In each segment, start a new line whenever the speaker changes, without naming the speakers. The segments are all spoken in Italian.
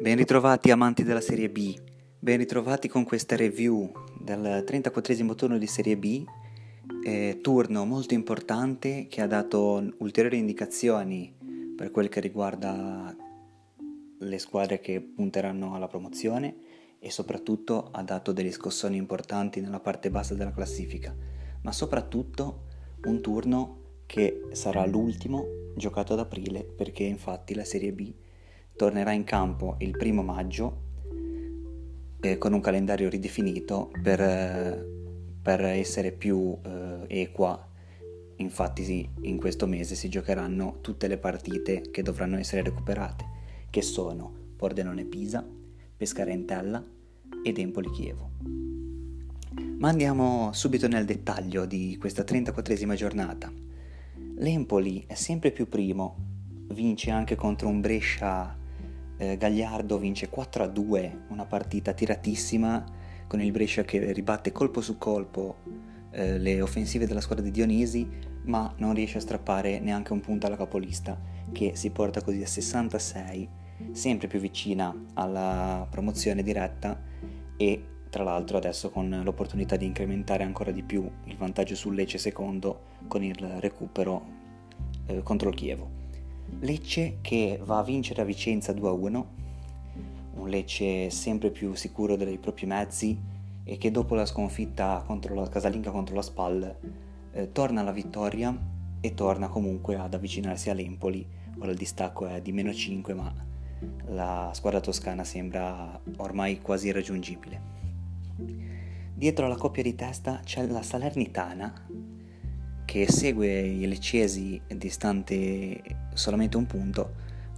Ben ritrovati amanti della Serie B, ben ritrovati con questa review del 34 turno di Serie B, eh, turno molto importante che ha dato ulteriori indicazioni per quel che riguarda le squadre che punteranno alla promozione e soprattutto ha dato degli scossoni importanti nella parte bassa della classifica, ma soprattutto un turno che sarà l'ultimo giocato ad aprile perché infatti la Serie B tornerà in campo il primo maggio eh, con un calendario ridefinito per, eh, per essere più eh, equa. Infatti sì, in questo mese si giocheranno tutte le partite che dovranno essere recuperate, che sono Pordenone Pisa, Pescara Entella ed Empoli Chievo. Ma andiamo subito nel dettaglio di questa 34esima giornata. L'Empoli è sempre più primo, vince anche contro un Brescia eh, Gagliardo vince 4-2, una partita tiratissima con il Brescia che ribatte colpo su colpo eh, le offensive della squadra di Dionisi, ma non riesce a strappare neanche un punto alla capolista, che si porta così a 66, sempre più vicina alla promozione diretta e tra l'altro adesso con l'opportunità di incrementare ancora di più il vantaggio sul Lecce secondo con il recupero eh, contro il Chievo. Lecce che va a vincere a Vicenza 2-1, un Lecce sempre più sicuro dei propri mezzi e che dopo la sconfitta contro la casalinga contro la SPAL eh, torna alla vittoria e torna comunque ad avvicinarsi all'Empoli. Ora il distacco è di meno 5 ma la squadra toscana sembra ormai quasi irraggiungibile. Dietro alla coppia di testa c'è la Salernitana che segue i Leccesi distante solamente un punto,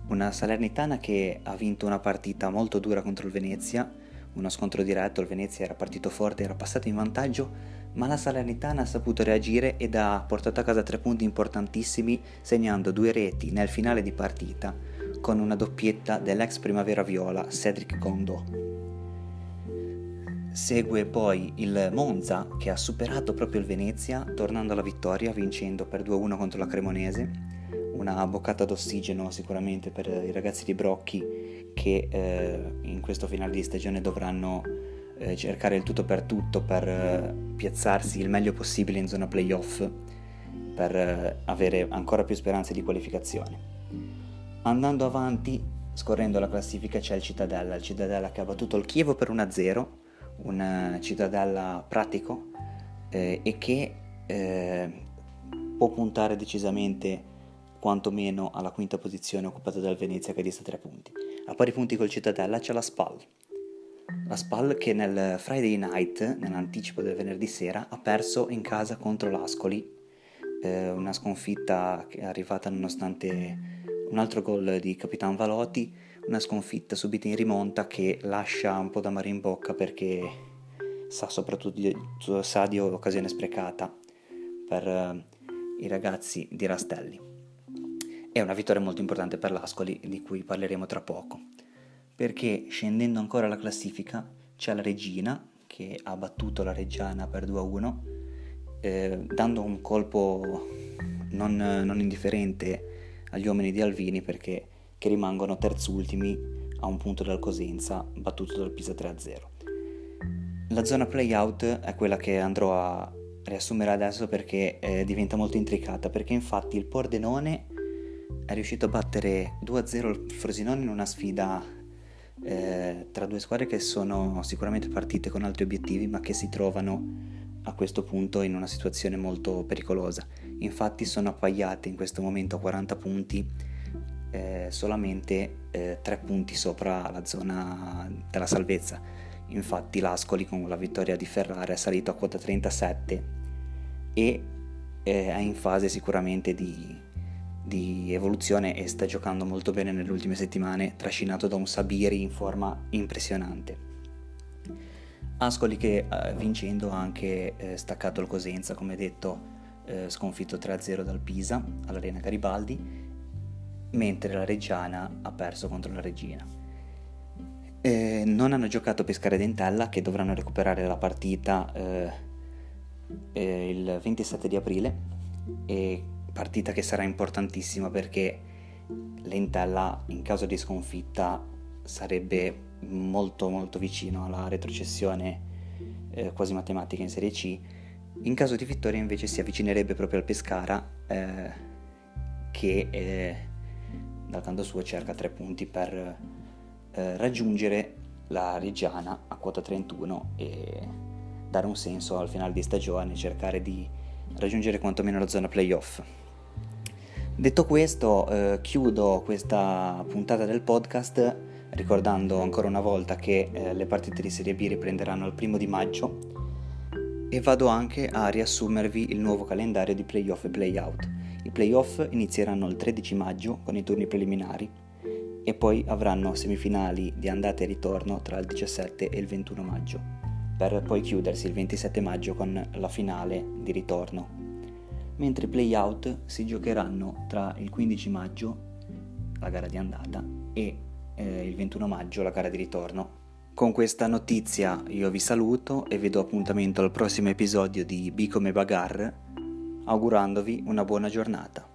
una Salernitana che ha vinto una partita molto dura contro il Venezia, uno scontro diretto, il Venezia era partito forte, era passato in vantaggio, ma la Salernitana ha saputo reagire ed ha portato a casa tre punti importantissimi segnando due reti nel finale di partita con una doppietta dell'ex Primavera Viola Cedric Gondo. Segue poi il Monza che ha superato proprio il Venezia tornando alla vittoria vincendo per 2-1 contro la Cremonese, una boccata d'ossigeno sicuramente per i ragazzi di Brocchi che eh, in questo finale di stagione dovranno eh, cercare il tutto per tutto per eh, piazzarsi il meglio possibile in zona playoff per eh, avere ancora più speranze di qualificazione. Andando avanti, scorrendo la classifica c'è il Cittadella, il Cittadella che ha battuto il Chievo per 1-0 una cittadella pratico eh, e che eh, può puntare decisamente quantomeno alla quinta posizione occupata dal Venezia che dista tre punti. A pari punti col Cittadella c'è la SPAL. La SPAL che nel Friday night, nell'anticipo del venerdì sera, ha perso in casa contro l'Ascoli, eh, una sconfitta che è arrivata nonostante un altro gol di Capitan Valotti una sconfitta subita in rimonta che lascia un po' da mare in bocca perché sa soprattutto di, sa di occasione sprecata per uh, i ragazzi di Rastelli. È una vittoria molto importante per l'Ascoli di cui parleremo tra poco, perché scendendo ancora la classifica c'è la Regina che ha battuto la Reggiana per 2-1 eh, dando un colpo non, non indifferente agli uomini di Alvini perché che rimangono terzultimi a un punto dal Cosenza, battuto dal Pisa 3-0. La zona playout è quella che andrò a riassumere adesso perché eh, diventa molto intricata, perché infatti il Pordenone è riuscito a battere 2-0 il Frosinone in una sfida eh, tra due squadre che sono sicuramente partite con altri obiettivi, ma che si trovano a questo punto in una situazione molto pericolosa. Infatti sono appaiate in questo momento a 40 punti eh, solamente eh, tre punti sopra la zona della salvezza. Infatti l'Ascoli con la vittoria di Ferrari è salito a quota 37 e eh, è in fase sicuramente di, di evoluzione e sta giocando molto bene nelle ultime settimane, trascinato da un Sabiri in forma impressionante. Ascoli che eh, vincendo ha anche eh, staccato il Cosenza, come detto, eh, sconfitto 3-0 dal Pisa all'Arena Garibaldi mentre la Reggiana ha perso contro la Regina. Eh, non hanno giocato Pescara e Entella che dovranno recuperare la partita eh, eh, il 27 di aprile e partita che sarà importantissima perché l'Entella in caso di sconfitta sarebbe molto molto vicino alla retrocessione eh, quasi matematica in Serie C. In caso di vittoria invece si avvicinerebbe proprio al Pescara eh, che eh, dal canto suo cerca tre punti per eh, raggiungere la Reggiana a quota 31 e dare un senso al finale di stagione, cercare di raggiungere quantomeno la zona playoff. Detto questo, eh, chiudo questa puntata del podcast ricordando ancora una volta che eh, le partite di Serie B riprenderanno il primo di maggio e vado anche a riassumervi il nuovo calendario di playoff e playout. I playoff inizieranno il 13 maggio con i turni preliminari e poi avranno semifinali di andata e ritorno tra il 17 e il 21 maggio, per poi chiudersi il 27 maggio con la finale di ritorno mentre i playout si giocheranno tra il 15 maggio, la gara di andata, e eh, il 21 maggio, la gara di ritorno. Con questa notizia io vi saluto e vi do appuntamento al prossimo episodio di Bicome Bagar, augurandovi una buona giornata.